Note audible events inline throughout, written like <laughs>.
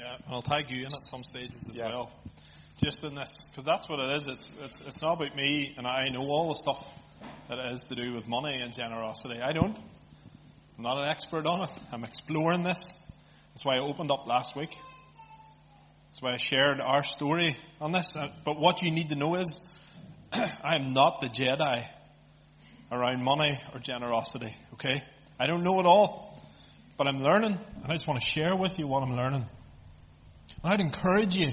Yeah, and I'll tag you in at some stages as Yeah. well. Just in this, because that's what it is. It's, it's, it's not about me, and I know all the stuff that it is to do with money and generosity. I don't. I'm not an expert on it. I'm exploring this. That's why I opened up last week. That's why I shared our story on this. Uh, But what you need to know is, <clears throat> I am not the Jedi around money or generosity, okay? I don't know it all, but I'm learning, and I just want to share with you what I'm learning. I'd encourage you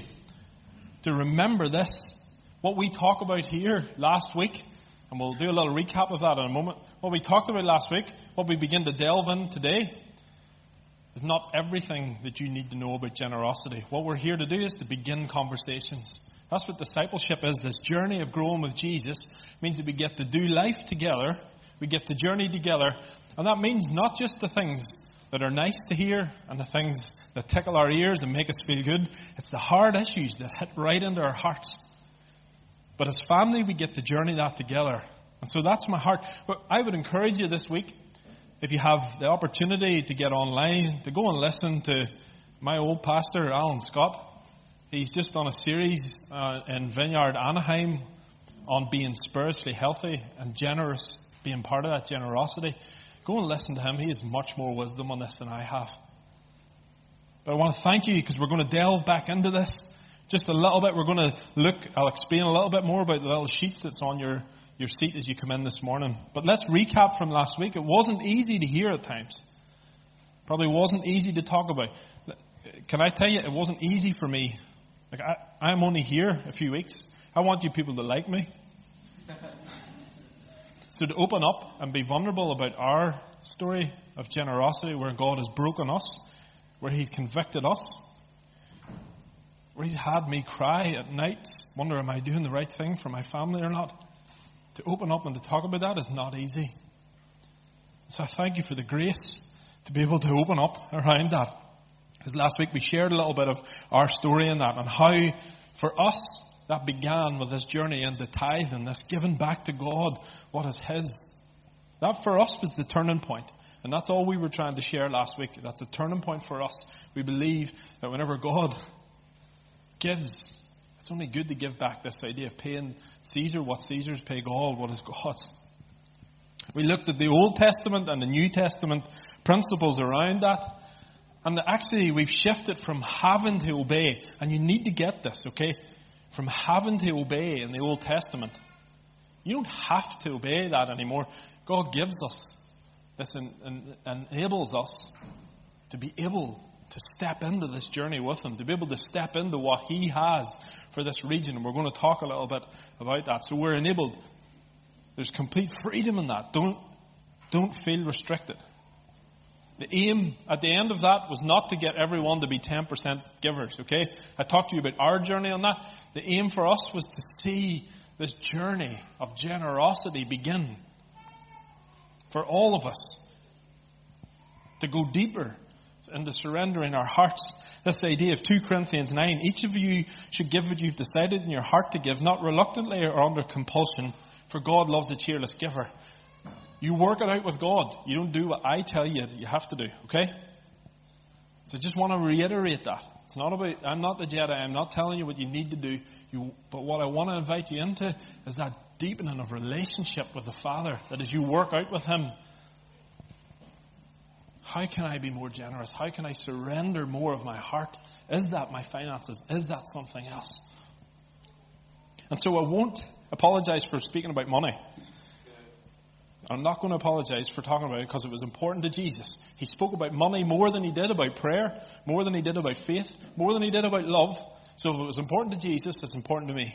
to remember this. What we talked about here last week, and we'll do a little recap of that in a moment. What we talked about last week, what we begin to delve in today, is not everything that you need to know about generosity. What we're here to do is to begin conversations. That's what discipleship is. This journey of growing with Jesus means that we get to do life together. We get to journey together. And that means not just the things that are nice to hear and the things that tickle our ears and make us feel good. It's the hard issues that hit right into our hearts. But as family, we get to journey that together. And so that's my heart. But I would encourage you this week, if you have the opportunity to get online, to go and listen to my old pastor, Alan Scott. He's just on a series uh, in Vineyard Anaheim on being spiritually healthy and generous, being part of that generosity. Go and listen to him. He has much more wisdom on this than I have. But I want to thank you because we're going to delve back into this just a little bit. We're going to look, I'll explain a little bit more about the little sheets that's on your, your seat as you come in this morning. But let's recap from last week. It wasn't easy to hear at times. Probably wasn't easy to talk about. Can I tell you, it wasn't easy for me. Like I, I'm only here a few weeks. I want you people to like me. <laughs> So to open up and be vulnerable about our story of generosity where God has broken us, where He's convicted us, where He's had me cry at night, wonder am I doing the right thing for my family or not? To open up and to talk about that is not easy. So I thank you for the grace to be able to open up around that. Because last week we shared a little bit of our story in that and how for us that began with this journey into tithing, this giving back to God what is His. That for us was the turning point. And that's all we were trying to share last week. That's a turning point for us. We believe that whenever God gives, it's only good to give back this idea of paying Caesar what Caesar's, pay God what is God's. We looked at the Old Testament and the New Testament principles around that. And actually, we've shifted from having to obey, and you need to get this, okay? From having to obey in the Old Testament. You don't have to obey that anymore. God gives us this and, enables us to be able to step into this journey with Him, to be able to step into what He has for this region. And we're going to talk a little bit about that. So we're enabled. There's complete freedom in that. Don't, don't feel restricted. The aim at the end of that was not to get everyone to be 10% givers, okay? I talked to you about our journey on that. The aim for us was to see this journey of generosity begin for all of us. To go deeper into surrendering our hearts. This idea of 2 Corinthians 9 each of you should give what you've decided in your heart to give, not reluctantly or under compulsion, for God loves a cheerless giver. You work it out with God. You don't do what I tell you that you have to do, okay? So I just want to reiterate that. It's not about, I'm not the Jedi, I'm not telling you what you need to do. You, but what I want to invite you into is that deepening of relationship with the Father. That as you work out with Him, how can I be more generous? How can I surrender more of my heart? Is that my finances? Is that something else? And so I won't apologize for speaking about money. I'm not going to apologize for talking about it because it was important to Jesus. He spoke about money more than he did about prayer, more than he did about faith, more than he did about love. So if it was important to Jesus, it's important to me.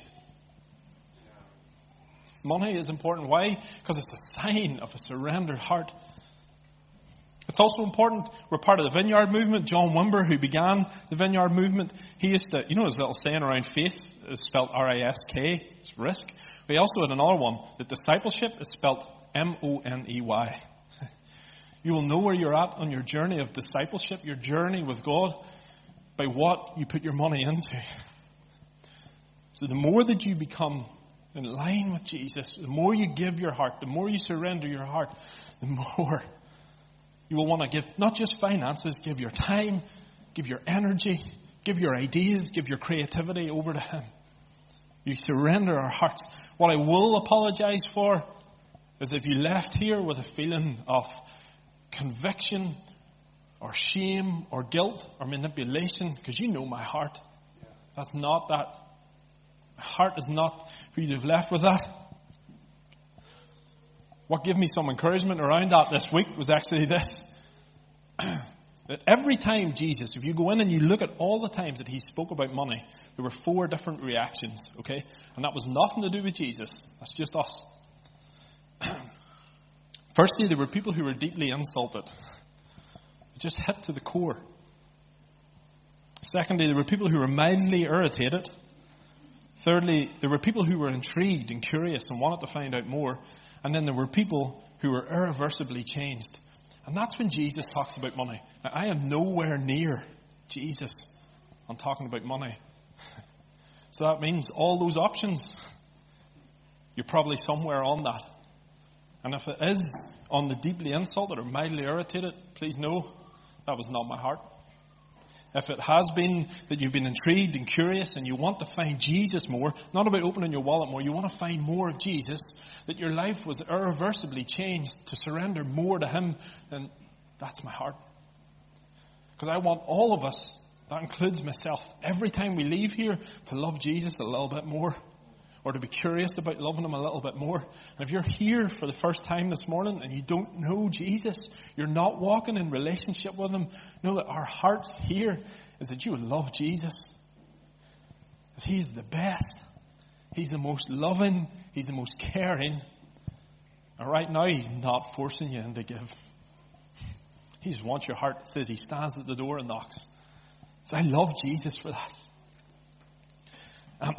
Money is important. Why? Because it's the sign of a surrendered heart. It's also important, we're part of the vineyard movement. John Wimber, who began the vineyard movement, he used to, you know his little saying around faith is spelled R-I-S-K, it's risk. But he also had another one, that discipleship is spelled M-O-N-E-Y. <laughs> You will know where you're at on your journey of discipleship, your journey with God, by what you put your money into. So the more that you become in line with Jesus, the more you give your heart, the more you surrender your heart, the <laughs> more you will want to give not just finances, give your time, give your energy, Give your ideas, give your creativity over to Him. You surrender our hearts. What I will apologize for is if you left here with a feeling of conviction or shame or guilt or manipulation, because you know my heart. That's not that. My heart is not for you to have left with that. What gave me some encouragement around that this week was actually this. <clears throat> that every time Jesus, if you go in and you look at all the times that he spoke about money, there were four different reactions, okay? And that was nothing to do with Jesus. That's just us. Firstly, there were people who were deeply insulted. Just hit to the core. Secondly, there were people who were mildly irritated. Thirdly, there were people who were intrigued and curious and wanted to find out more. And then there were people who were irreversibly changed. And that's when Jesus talks about money. Now, I am nowhere near Jesus on talking about money. <laughs> So that means all those options, you're probably somewhere on that. And if it is on the deeply insulted or mildly irritated, please know that was not my heart. If it has been that you've been intrigued and curious and you want to find Jesus more, not about opening your wallet more, you want to find more of Jesus, that your life was irreversibly changed to surrender more to Him, then that's my heart. Because I want all of us, that includes myself, every time we leave here, to love Jesus a little bit more or to be curious about loving Him a little bit more. And if you're here for the first time this morning and you don't know Jesus, you're not walking in relationship with Him, know that our hearts here is that you love Jesus. Because He is the best. He's the most loving. He's the most caring. And right now, He's not forcing you into give. He just wants your heart. It says He stands at the door and knocks. So I love Jesus for that. Um,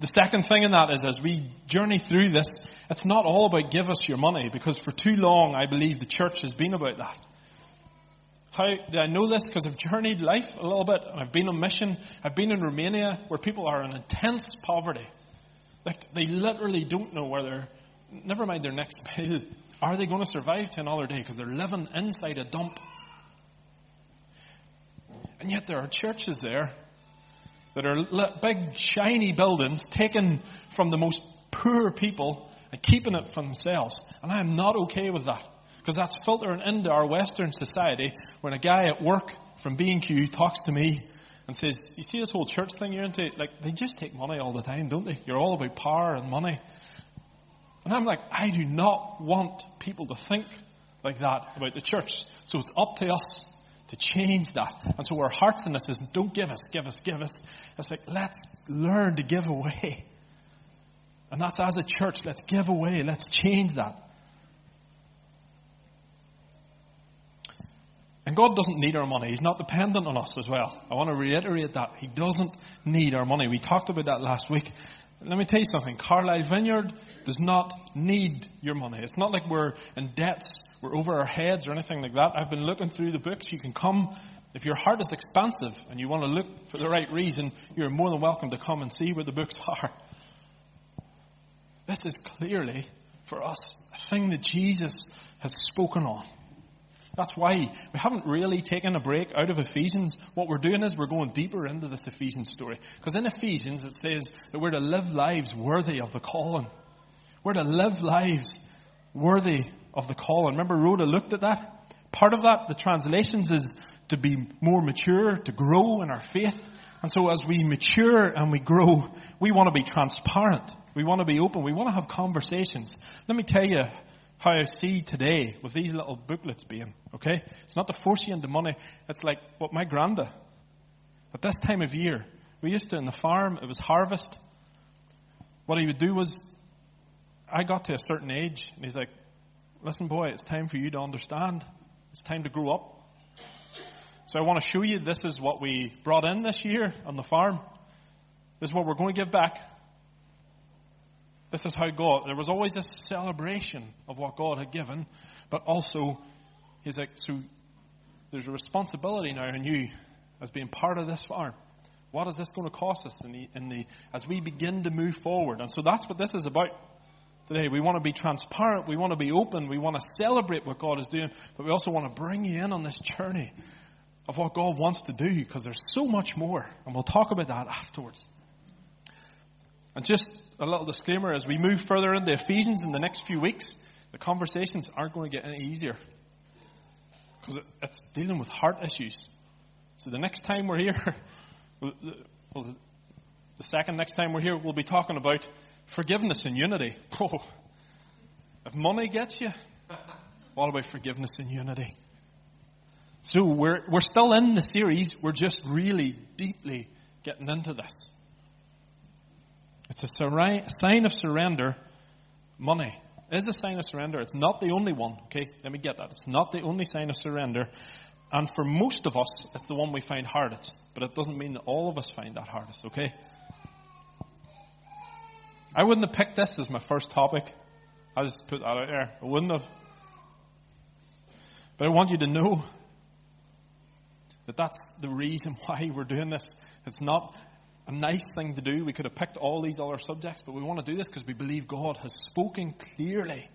the, second thing in that is as we journey through this, it's not all about give us your money, because for too long I believe the church has been about that. How do I know this? Because I've journeyed life a little bit, and I've been on mission. I've been in Romania where people are in intense poverty. Like, they literally don't know where they're, never mind their next meal, are they going to survive to another day? Because they're living inside a dump. And yet there are churches there that are big, shiny buildings taken from the most poor people and keeping it for themselves. And I am not okay with that. Because that's filtering into our Western society when a guy at work from B&Q talks to me and says, you see this whole church thing you're into? Like, they just take money all the time, don't they? You're all about power and money. And I'm like, I do not want people to think like that about the church. So it's up to us to change that. And so our hearts in this is don't give us, give us, give us. It's like, let's learn to give away. And that's as a church, let's give away, let's change that. And God doesn't need our money. He's not dependent on us as well. I want to reiterate that. He doesn't need our money. We talked about that last week. Let me tell you something. Carlisle Vineyard does not need your money. It's not like we're in debts, we're over our heads or anything like that. I've been looking through the books. You can come, if your heart is expansive and you want to look for the right reason, you're more than welcome to come and see where the books <laughs> are. This is clearly, for us, a thing that Jesus has spoken on. That's why we haven't really taken a break out of Ephesians. What we're doing is we're going deeper into this Ephesians story. Because in Ephesians it says that we're to live lives worthy of the calling. We're to live lives worthy of the calling. Remember Rhoda looked at that? Part of that, the translations is to be more mature, to grow in our faith. And so as we mature and we grow, we want to be transparent. We want to be open. We want to have conversations. Let me tell you how I see today with these little booklets being, okay? It's not to force you into money. It's like what my granda, at this time of year, we used to in the farm, it was harvest. What he would do was, I got to a certain age, and he's like, listen, boy, it's time for you to understand. It's time to grow up. So I want to show you this is what we brought in this year on the farm. This is what we're going to give back. This is how God, there was always this celebration of what God had given, but also, he's like, so there's a responsibility now in you as being part of this farm. What is this going to cost us in the, in the, as we begin to move forward? And so that's what this is about today. We want to be transparent. We want to be open. We want to celebrate what God is doing, but we also want to bring you in on this journey of what God wants to do because there's so much more. And we'll talk about that afterwards. And just a little disclaimer as we move further into Ephesians in the next few weeks, the conversations aren't going to get any easier because it's dealing with heart issues. So the next time we're here, <laughs> well, the second next time we're here, we'll be talking about forgiveness and unity. <laughs> Oh, if money gets you, <laughs> what about forgiveness and unity? So we're, we're still in the series, we're just really deeply getting into this. It's a sign of surrender. Money is a sign of surrender. It's not the only one, okay? Let me get that. It's not the only sign of surrender. And for most of us, it's the one we find hardest. But it doesn't mean that all of us find that hardest, okay? I wouldn't have picked this as my first topic. I just put that out there. I wouldn't have. But I want you to know that that's the reason <laughs> why we're doing this. It's not a nice thing to do. We could have picked all these other subjects, but we want to do this because we believe God has spoken clearly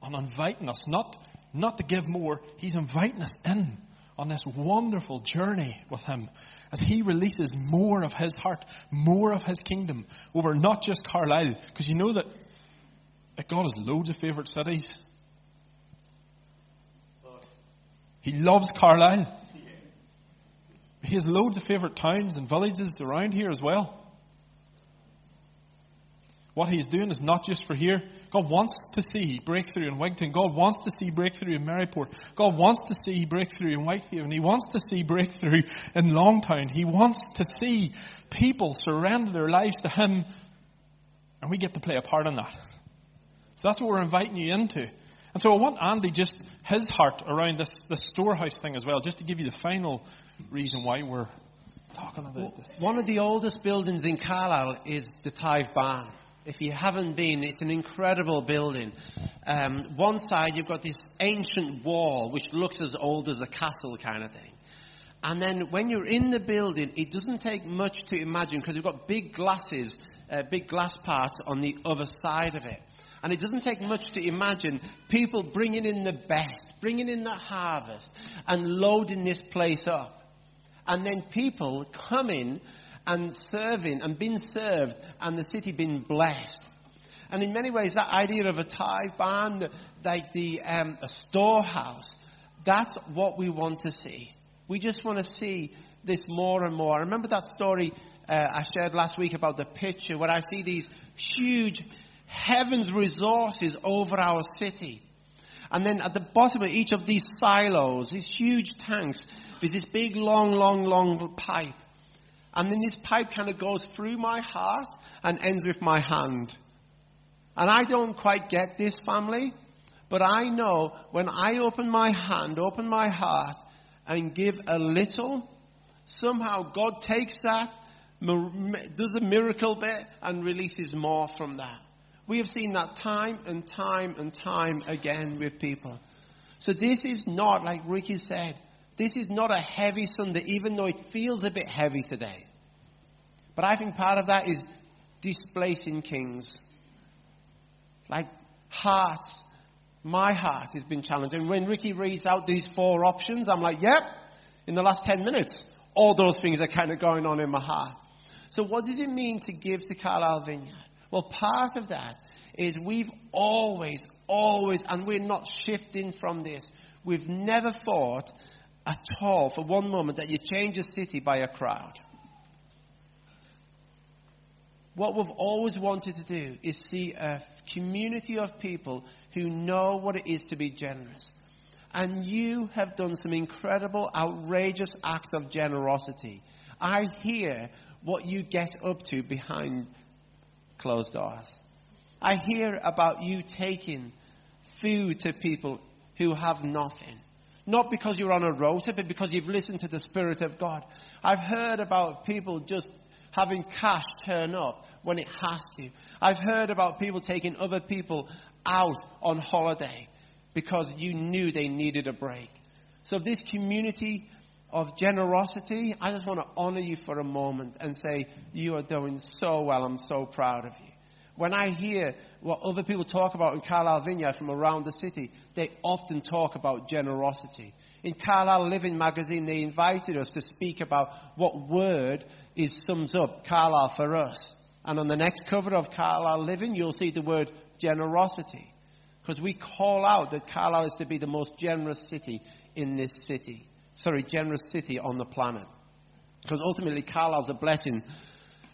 on inviting us, not, not to give more, He's inviting us in on this wonderful journey with Him as He releases more of His heart, more of His kingdom over not just Carlisle, because you know that, that God has loads of favourite cities. He loves Carlisle. He has loads of favourite towns and villages around here as well. What he's doing is not just for here. God wants to see breakthrough in Wigton. God wants to see breakthrough in Maryport. God wants to see breakthrough in Whitehaven. He wants to see breakthrough in Longtown. He wants to see people surrender their lives to Him, and we get to play a part in that. So that's what we're inviting you into. And so I want Andy just his heart around this, this storehouse thing as well, just to give you the final reason why we're talking about this. One of the oldest buildings in Carlisle is the Tithe Barn. If you haven't been, it's an incredible building. Um, one side, you've got this ancient wall, which looks as old as a castle kind of thing. And then when you're in the building, it doesn't take much to imagine because you've got big glasses, uh, big glass parts on the other side of it. And it doesn't take much to imagine people bringing in the best, bringing in the harvest, and loading this place up. And then people coming and serving and being served and the city being blessed. And in many ways, that idea of a tithe barn, like the um, a storehouse, that's what we want to see. We just want to see this more and more. I remember that story uh, I shared last week about the picture where I see these huge heaven's resources over our city. And then at the bottom of each of these silos, these huge tanks, there's this big, long, long, long pipe. And then this pipe kind of goes through my heart and ends with my hand. And I don't quite get this family, but I know when I open my hand, open my heart, and give a little, somehow God takes that, does a miracle bit, and releases more from that. We have seen that time and time and time again with people. So this is not, like Ricky said, this is not a heavy Sunday, even though it feels a bit heavy today. But I think part of that is displacing kings. Like hearts. My heart has been challenged. And when Ricky reads out these four options, I'm like, yep, in the last 10 minutes, all those things are kind of going on in my heart. So what does it mean to give to Carlisle Vineyard? Well, part of that is we've always, always, and we're not shifting from this, we've never thought at all for one moment that you change a city by a crowd. What we've always wanted to do is see a community of people who know what it is to be generous. And you have done some incredible, outrageous acts of generosity. I hear what you get up to behind closed doors. I hear about you taking food to people who have nothing. Not because you're on a rota, but because you've listened to the Spirit of God. I've heard about people just having cash turn up when it has to. I've heard about people taking other people out on holiday because you knew they needed a break. So this community of generosity, I just want to honor you for a moment and say, you are doing so well. I'm so proud of you. When I hear what other people talk about in Carlisle Vineyard from around the city, they often talk about generosity. In Carlisle Living magazine, they invited us to speak about what word is sums up Carlisle for us. And on the next cover of Carlisle Living, you'll see the word generosity. Because we call out that Carlisle is to be the most generous city in this city. Sorry, generous city on the planet. Because ultimately, Carlisle's a blessing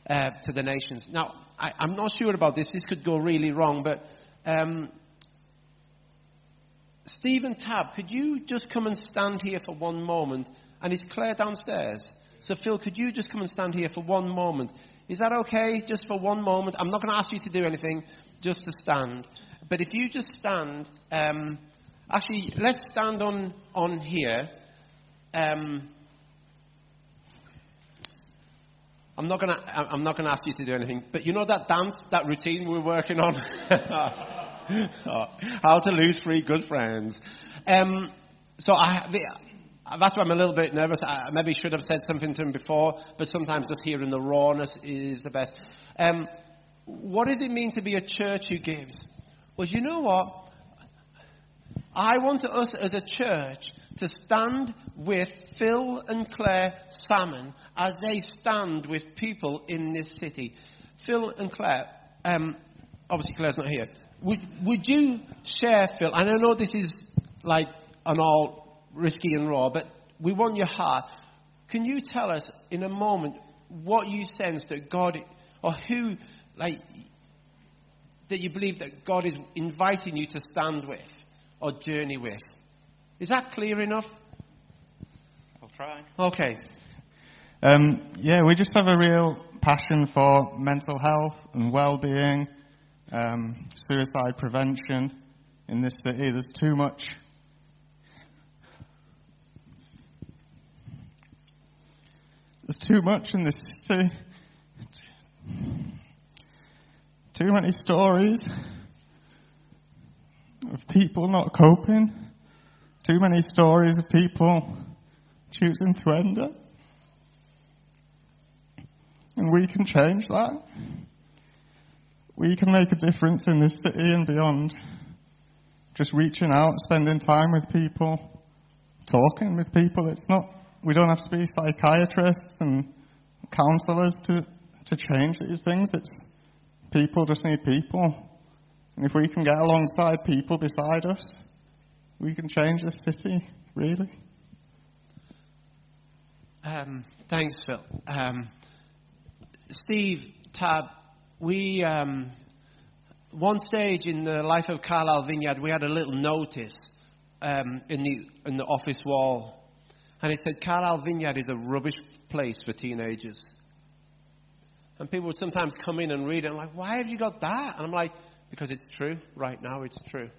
uh, to the nations. Now, I, am not sure about this. This could go really wrong, but um, Stephen Tab, could you just come and stand here for one moment? And is Claire downstairs? So, Phil, could you just come and stand here for one moment? Is that okay? Just for one moment? I'm not going to ask you to do anything, just to stand. But if you just stand, um, actually, let's stand on, on here. Um, I'm not gonna. I'm not gonna ask you to do anything. But you know that dance, that routine we're working on. <laughs> How to lose three good friends. Um, so I, that's why I'm a little bit nervous. I maybe should have said something to him before, but sometimes just hearing the rawness is the best. Um, what does it mean to be a church who gives? Well, you know what? I want us as a church to stand with Phil and Claire Salmon as they stand with people in this city. Phil and Claire, um, obviously Claire's not here. Would, would you share, Phil? And I know this is like an all risky and raw, but we want your heart. Can you tell us in a moment what you sense that God, or who, like, that you believe that God is inviting you to stand with or journey with? Is that clear enough? I'll try. Okay. Um, yeah, we just have a real passion for mental health and well-being, um, suicide prevention in this city. There's too much. There's too much in this city. Too many stories of people not coping. Too many stories of people choosing to end it. And we can change that. We can make a difference in this city and beyond. Just reaching out, spending time with people, talking with people. It's not, we don't have to be psychiatrists and counselors to, to change these things. It's people just need people. And if we can get alongside people beside us, we can change the city, really. Um, thanks, Phil. Um, Steve, Tab, we, um, one stage in the life of Carlisle Vineyard, we had a little notice um, in, the, in the office wall. And it said, Carlisle Vineyard is a rubbish place for teenagers. And people would sometimes come in and read it and like, why have you got that? And I'm like, because it's true. Right now, it's true.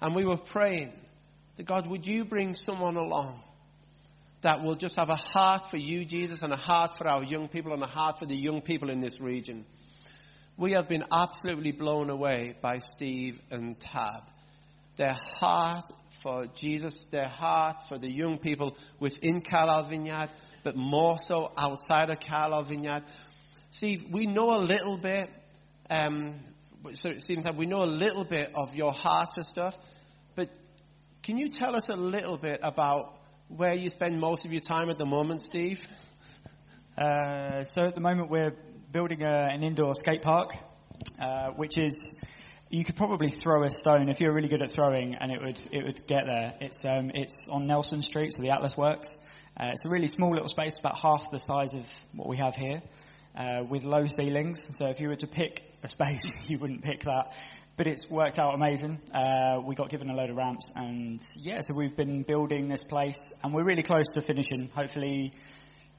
And we were praying that God, would you bring someone along that will just have a heart for you, Jesus, and a heart for our young people and a heart for the young people in this region. We have been absolutely blown away by Steve and Tab. Their heart for Jesus, their heart for the young people within Carlisle Vineyard, but more so outside of Carlisle Vineyard. Steve, we know a little bit, um, so it seems that we know a little bit of your heart for stuff, can you tell us a little bit about where you spend most of your time at the moment, Steve? Uh, so at the moment we're building a, an indoor skate park, uh, which is you could probably throw a stone if you're really good at throwing, and it would it would get there. It's um, it's on Nelson Street, so the Atlas Works. Uh, it's a really small little space, about half the size of what we have here, uh, with low ceilings. So if you were to pick a space, <laughs> you wouldn't pick that but it's worked out amazing. Uh, we got given a load of ramps, and yeah, so we've been building this place, and we're really close to finishing. Hopefully,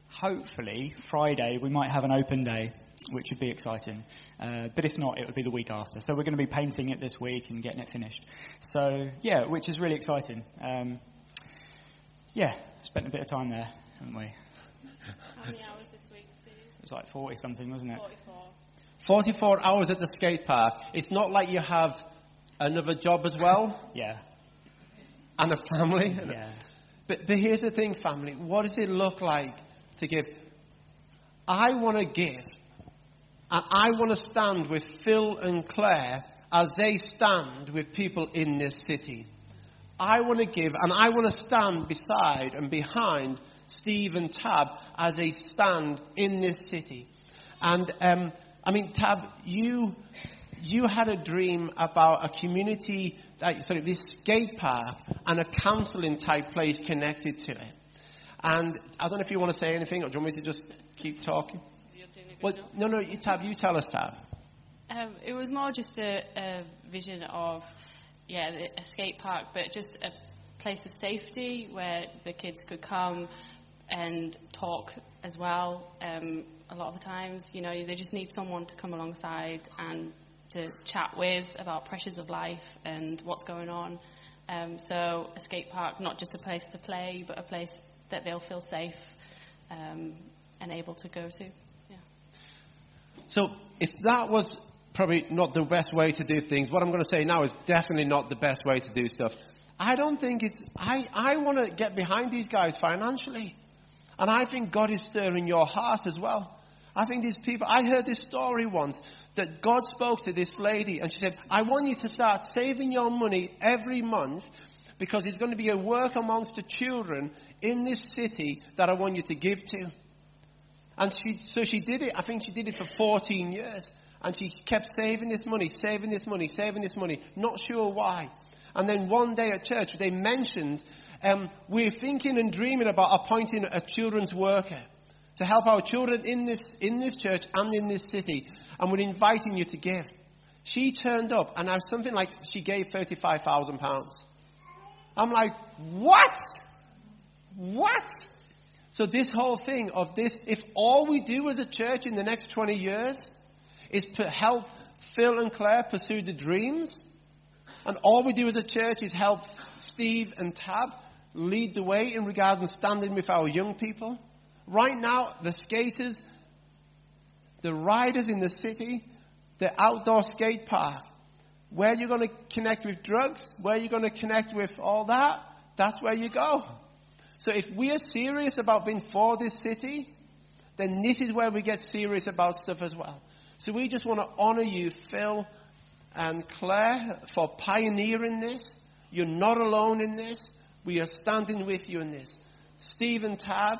hopefully Friday we might have an open day, which would be exciting. Uh, but if not, it would be the week after. So we're going to be painting it this week and getting it finished. So yeah, which is really exciting. Um, yeah, spent a bit of time there, haven't we? How many hours this week, Steve? It was like 40 something, wasn't it? 44. 44 hours at the skate park. It's not like you have another job as well <laughs> Yeah, and a family. yeah. But, but here's the thing, family. What does it look like to give? I want to give. And I want to stand with Phil and Claire as they stand with people in this city. I want to give and I want to stand beside and behind Steve and Tab as they stand in this city. And um, I mean, Tab, you you had a dream about a community, like, sorry, this skate park and a counseling type place connected to it. And I don't know if you want to say anything or do you want me to just keep talking? You're doing a good Well, no, no, you, Tab, you tell us, Tab. Um, it was more just a, a vision of, yeah, a skate park, but just a place of safety where the kids could come and talk as well. Um, a lot of the times, you know, they just need someone to come alongside and to chat with about pressures of life and what's going on. Um, so a skate park, not just a place to play, but a place that they'll feel safe um, and able to go to. Yeah. So if that was probably not the best way to do things, what I'm going to say now is definitely not the best way to do stuff. I don't think it's, I, I want to get behind these guys financially. And I think God is stirring your heart as well. I think these people, I heard this story once that God spoke to this lady and she said, I want you to start saving your money every month because there's going to be a work amongst the children in this city that I want you to give to. And she, so she did it. I think she did it for 14 years. And she kept saving this money, saving this money, saving this money. Not sure why. And then one day at church, they mentioned, um, we're thinking and dreaming about appointing a children's worker to help our children in this, in this church and in this city. And we're inviting you to give. She turned up and I was something like she gave £35,000. I'm like, what? What? So this whole thing of this, if all we do as a church in the next 20 years is to help Phil and Claire pursue the dreams, and all we do as a church is help Steve and Tab lead the way in regard to standing with our young people. Right now, the skaters, the riders in the city, the outdoor skate park, where you're going to connect with drugs, where you're going to connect with all that, that's where you go. So if we are serious about being for this city, then this is where we get serious about stuff as well. So we just want to honor you, Phil and Claire, for pioneering this. You're not alone in this. We are standing with you in this. Steve and Tab,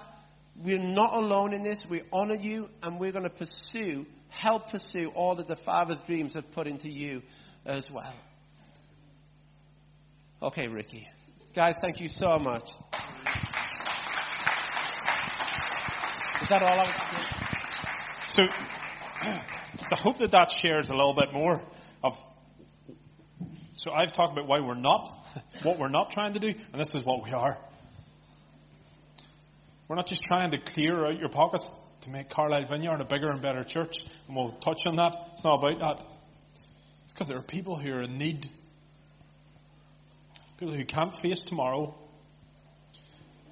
we're not alone in this. We honor you and we're going to pursue, help pursue all that the Father's dreams have put into you as well. Okay, Ricky. Guys, thank you so much. Is that all I was doing? So, <clears throat> so I hope that that shares a little bit more of. So I've talked about why we're not, <laughs> what we're not trying to do, and this is what we are. We're not just trying to clear out your pockets to make Carlisle Vineyard a bigger and better church, and we'll touch on that. It's not about that. It's because there are people who are in need, people who can't face tomorrow.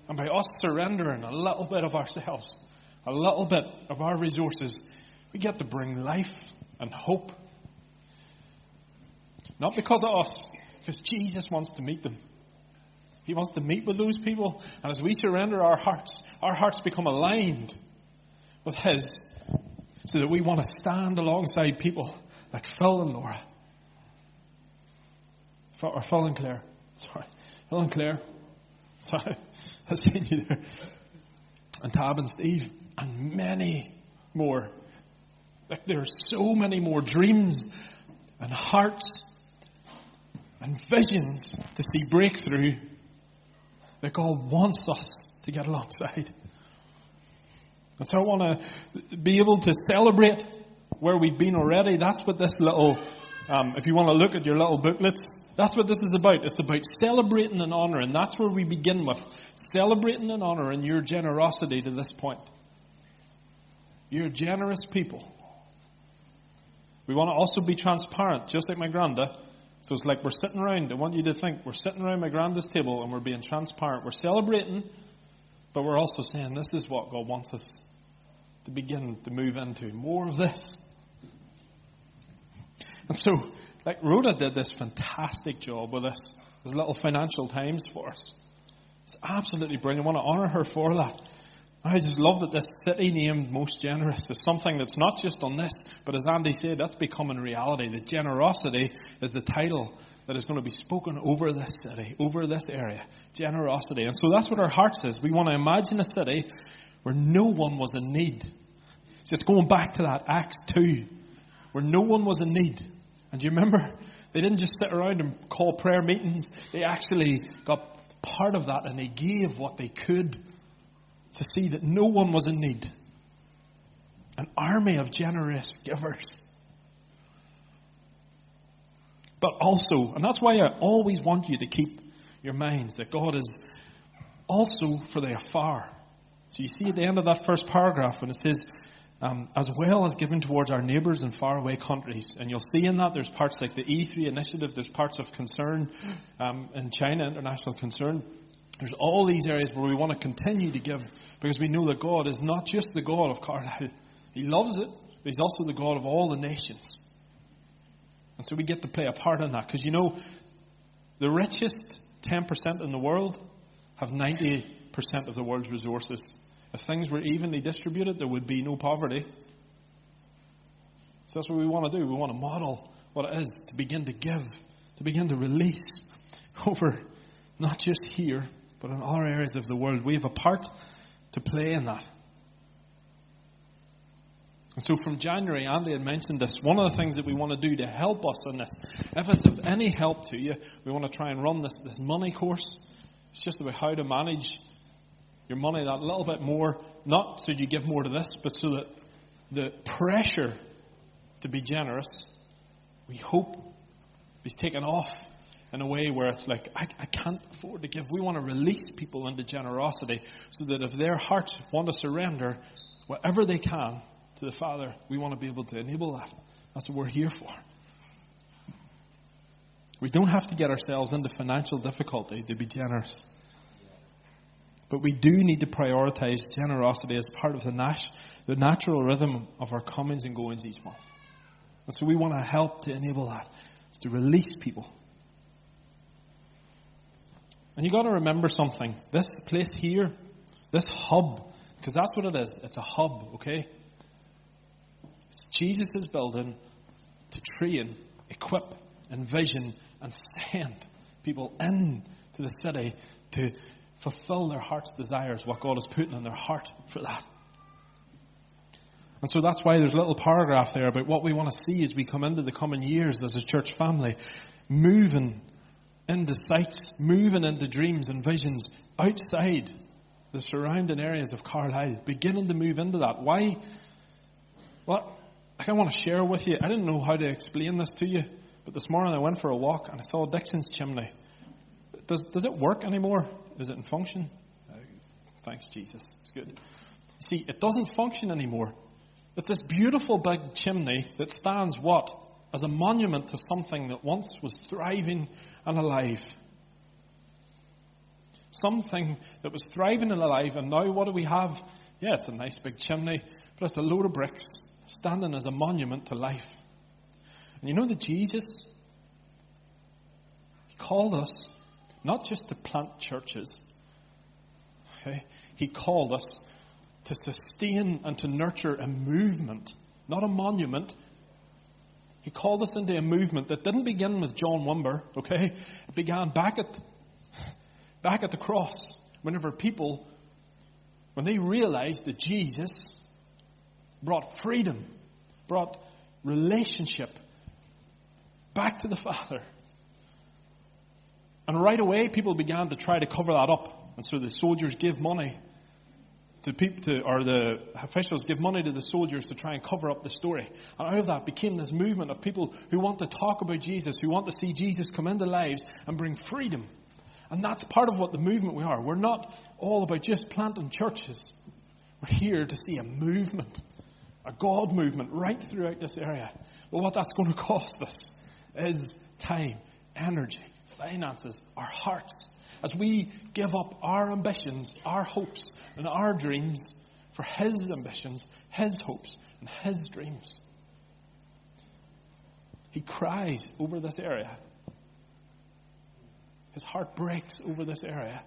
And by us surrendering a little bit of ourselves, a little bit of our resources, we get to bring life and hope. Not because of us, because Jesus wants to meet them. He wants to meet with those people, and as we surrender our hearts, our hearts become aligned with His, so that we want to stand alongside people like Phil and Laura. Or Phil and Claire. Sorry. Phil and Claire. <laughs> Sorry. I've seen you there. And Tab and Steve. And many more. Like there are so many more dreams and hearts and visions to see breakthrough that God wants us to get alongside. And so I want to be able to celebrate where we've been already. That's what this little, um, if you want to look at your little booklets, that's what this is about. It's about celebrating and honouring. That's where we begin with. Celebrating and honouring your generosity to this point. You're generous people. We want to also be transparent, just like my granda. So it's like we're sitting around. I want you to think we're sitting around my granda's table and we're being transparent. We're celebrating, but we're also saying this is what God wants us to begin to move into. More of this. And so, like Rhoda did this fantastic job with this, this little financial times for us. It's absolutely brilliant. I want to honour her for that. I just love that this city named Most Generous is something that's not just on this, but as Andy said, that's becoming reality. The generosity is the title that is going to be spoken over this city, over this area. Generosity. And so that's what our heart says. We want to imagine a city where no one was in need. So it's going back to that Acts 2, where no one was in need. And do you remember? They didn't just sit around and call prayer meetings. They actually got part of that and they gave what they could to see that no one was in need. An army of generous givers. But also, and that's why I always want you to keep your minds that God is also for the afar. So you see at the end of that first paragraph when it says, um, as well as giving towards our neighbours in faraway countries. And you'll see in that there's parts like the E3 initiative, there's parts of concern um, in China, international concern. There's all these areas where we want to continue to give because we know that God is not just the God of Carlisle. He loves it, but He's also the God of all the nations. And so we get to play a part in that. Because you know, the richest 10% in the world have 90% of the world's resources. If things were evenly distributed, there would be no poverty. So that's what we want to do. We want to model what it is to begin to give, to begin to release <laughs> over not just here, but in other areas of the world. We have a part to play in that. And so from January, Andy had mentioned this. One of the things that we want to do to help us in this, if it's of any help to you, we want to try and run this, this money course. It's just about how to manage your money that little bit more, not so you give more to this, but so that the pressure to be generous, we hope, is taken off in a way where it's like, I, I can't afford to give. We want to release people into generosity so that if their hearts want to surrender whatever they can to the Father, we want to be able to enable that. That's what we're here for. We don't have to get ourselves into financial difficulty to be generous. But we do need to prioritize generosity as part of the, nat- the natural rhythm of our comings and goings each month. And so we want to help to enable that, to release people. And you've got to remember something. This place here, this hub, because that's what it is. It's a hub, okay? It's Jesus' building to train, equip, envision, and send people into the city to fulfill their heart's desires, what God is putting in their heart for that. And so that's why there's a little paragraph there about what we want to see as we come into the coming years as a church family. Moving into sights, moving into dreams and visions outside the surrounding areas of Carlisle, beginning to move into that. Why? Well, I want to share with you. I didn't know how to explain this to you, but this morning I went for a walk and I saw Dixon's chimney. Does, does it work anymore? Is it in function? Uh, thanks, Jesus. It's good. See, it doesn't function anymore. It's this beautiful big chimney that stands what? As a monument to something that once was thriving and alive. Something that was thriving and alive, and now what do we have? Yeah, it's a nice big chimney, but it's a load of bricks standing as a monument to life. And you know that Jesus, He called us not just to plant churches. Okay? He called us to sustain and to nurture a movement, not a monument. He called us into a movement that didn't begin with John Wimber, okay? It began back at back at the cross, whenever people when they realized that Jesus brought freedom, brought relationship back to the Father. And right away, people began to try to cover that up. And so the soldiers gave money to people, to, or the officials give money to the soldiers to try and cover up the story. And out of that became this movement of people who want to talk about Jesus, who want to see Jesus come into lives and bring freedom. And that's part of what the movement we are. We're not all about just planting churches. We're here to see a movement, a God movement right throughout this area. But what that's going <laughs> to cost us is time, energy, finances, our hearts, as we give up our ambitions, our hopes, and our dreams for His ambitions, His hopes, and His dreams. He cries over this area. His heart breaks over this area.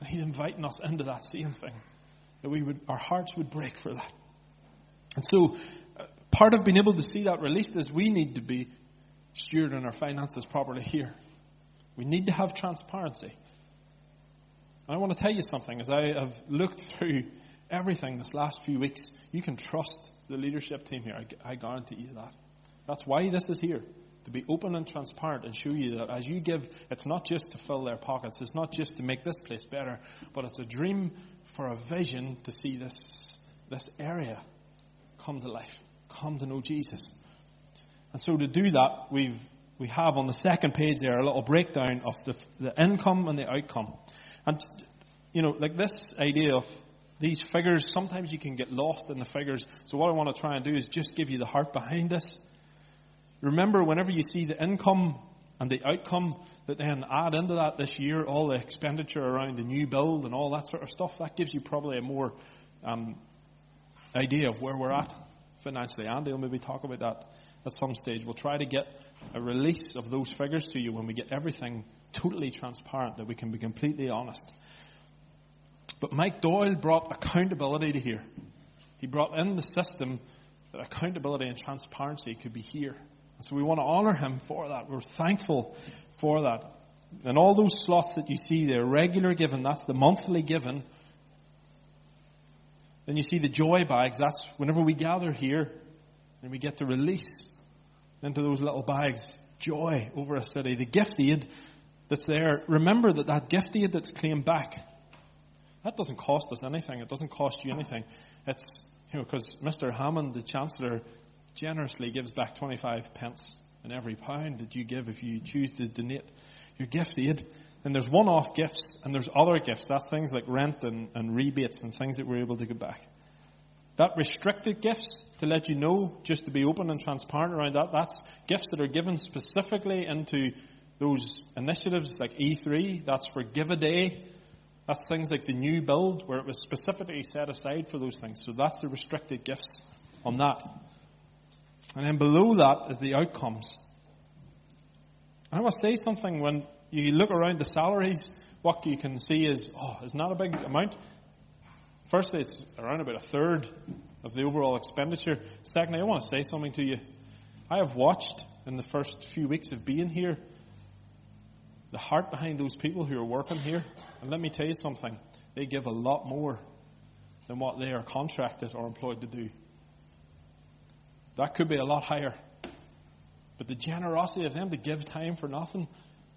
And He's inviting us into that same thing. That we would, our hearts would break for that. And so, uh, part of being able to see that released is we need to be stewarding our finances properly here. We need to have transparency. I want to tell you something. As I have looked through everything this last few weeks, you can trust the leadership team here. I, I guarantee you that. That's why this is here. To be open and transparent and show you that as you give, it's not just to fill their pockets. It's not just to make this place better, but it's a dream for a vision to see this, this area come to life, come to know Jesus. And so to do that, we've, we have on the second page there a little breakdown of the, the income and the outcome. And, you know, like this idea of these figures, sometimes you can get lost in the figures. So what I want to try and do is just give you the heart behind this. Remember, whenever you see the income and the outcome that then add into that this year, all the expenditure around the new build and all that sort of stuff, that gives you probably a more um, idea of where we're at financially. Andy will maybe talk about that at some stage. We'll try to get a release of those figures to you when we get everything totally transparent, that we can be completely honest. But Mike Doyle brought accountability to here. He brought in the system that accountability and transparency could be here. And so we want to honor him for that. We're thankful for that. And all those slots that you see there, regular given, that's the monthly given. Then you see the joy bags, that's whenever we gather here and we get to release into those little bags joy over a city. The gift aid that's there, remember that that gift aid that's claimed back, that doesn't cost us anything. It doesn't cost you anything. It's, you know, because Mr. Hammond, the Chancellor, generously gives back 25 pence in every pound that you give if you choose to donate your gift aid. Then there's one off gifts and there's other gifts. That's things like rent and, and rebates and things that we're able to give back. That restricted gifts, to let you know, just to be open and transparent around that, that's gifts that are given specifically into those initiatives like E3. That's for Give a Day. That's things like the new build, where it was specifically set aside for those things. So that's the restricted gifts on that. And then below that is the outcomes. And I want to say something when you look around the salaries, what you can see is, oh, isn't a big amount? Firstly, it's around about a third of the overall expenditure. Secondly, I want to say something to you. I have watched in the first few weeks of being here the heart behind those people who are working here. And let me tell you something, they give a lot more than what they are contracted or employed to do. That could be a lot higher. But the generosity of them to give time for nothing,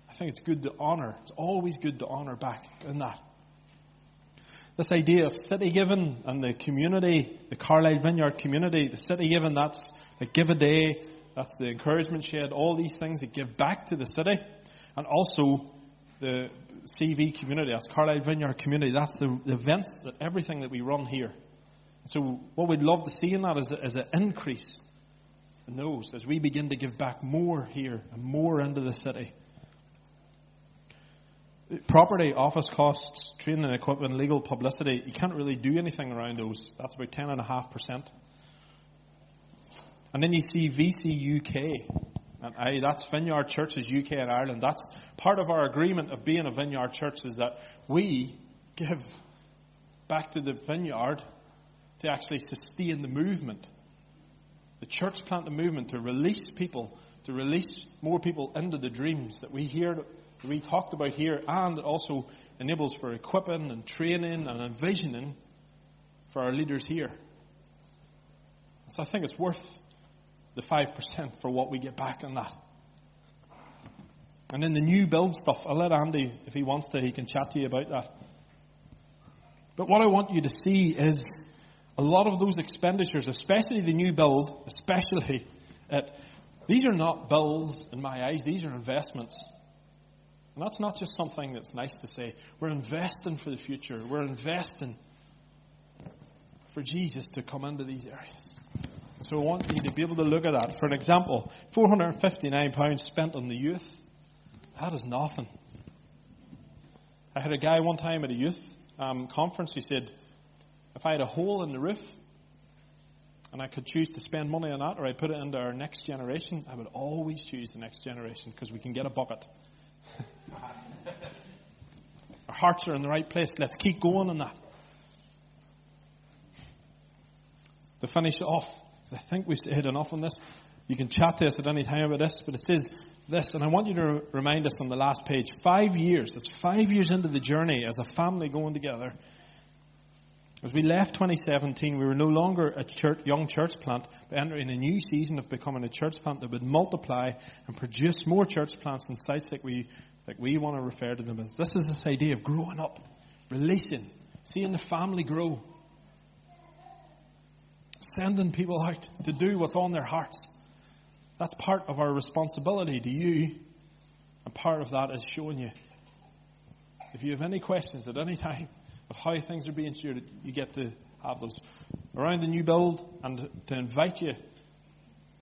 I think it's good to honour. It's always good to honour back in that. This idea of city giving and the community, the Carlisle Vineyard community, the city giving, that's a give a day, that's the encouragement shed, all these things that give back to the city. And also the CV community, that's Carlisle Vineyard community, that's the, the events, that everything that we run here. So what we'd love to see in that is, a, is an increase in those as we begin to give back more here and more into the city. Property, office costs, training equipment, legal publicity, you can't really do anything around those. That's about 10.5%. And then you see VC UK. And I, that's Vineyard Churches UK and Ireland. That's part of our agreement of being a Vineyard Church is that we give back to the Vineyard to actually sustain the movement the church plant the movement to release people, to release more people into the dreams that we hear, that we talked about here, and it also enables for equipping and training and envisioning for our leaders here. So I think it's worth the 5% for what we get back on that. And then the new build stuff, I'll let Andy, if he wants to, he can chat to you about that. But what I want you to see is a lot of those expenditures, especially the new build, especially, <laughs> at, these are not bills in my eyes, these are investments. And that's not just something that's nice to say. We're investing for the future. We're investing for Jesus to come into these areas. So I want you to be able to look at that. For an example, £459 spent on the youth. That is nothing. I had a guy one time at a youth um, conference, he said, if I had a hole in the roof and I could choose to spend money on that or I put it into our next generation, I would always choose the next generation because we can get a bucket. <laughs> our hearts are in the right place. Let's keep going on that. To finish off, because I think we've said enough on this, You can chat to us at any time about this, but it says this, and I want you to remind us on the last page. Five years, it's five years into the journey as a family going together. As we left 2017, we were no longer a church, young church plant, but entering a new season of becoming a church plant that would multiply and produce more church plants and sites like we, like we want to refer to them as. This is this idea of growing up, releasing, seeing the family grow, sending people out to do what's on their hearts. That's part of our responsibility to you, and part of that is showing you. If you have any questions at any time, of how things are being stewarded, you get to have those around the new build and to invite you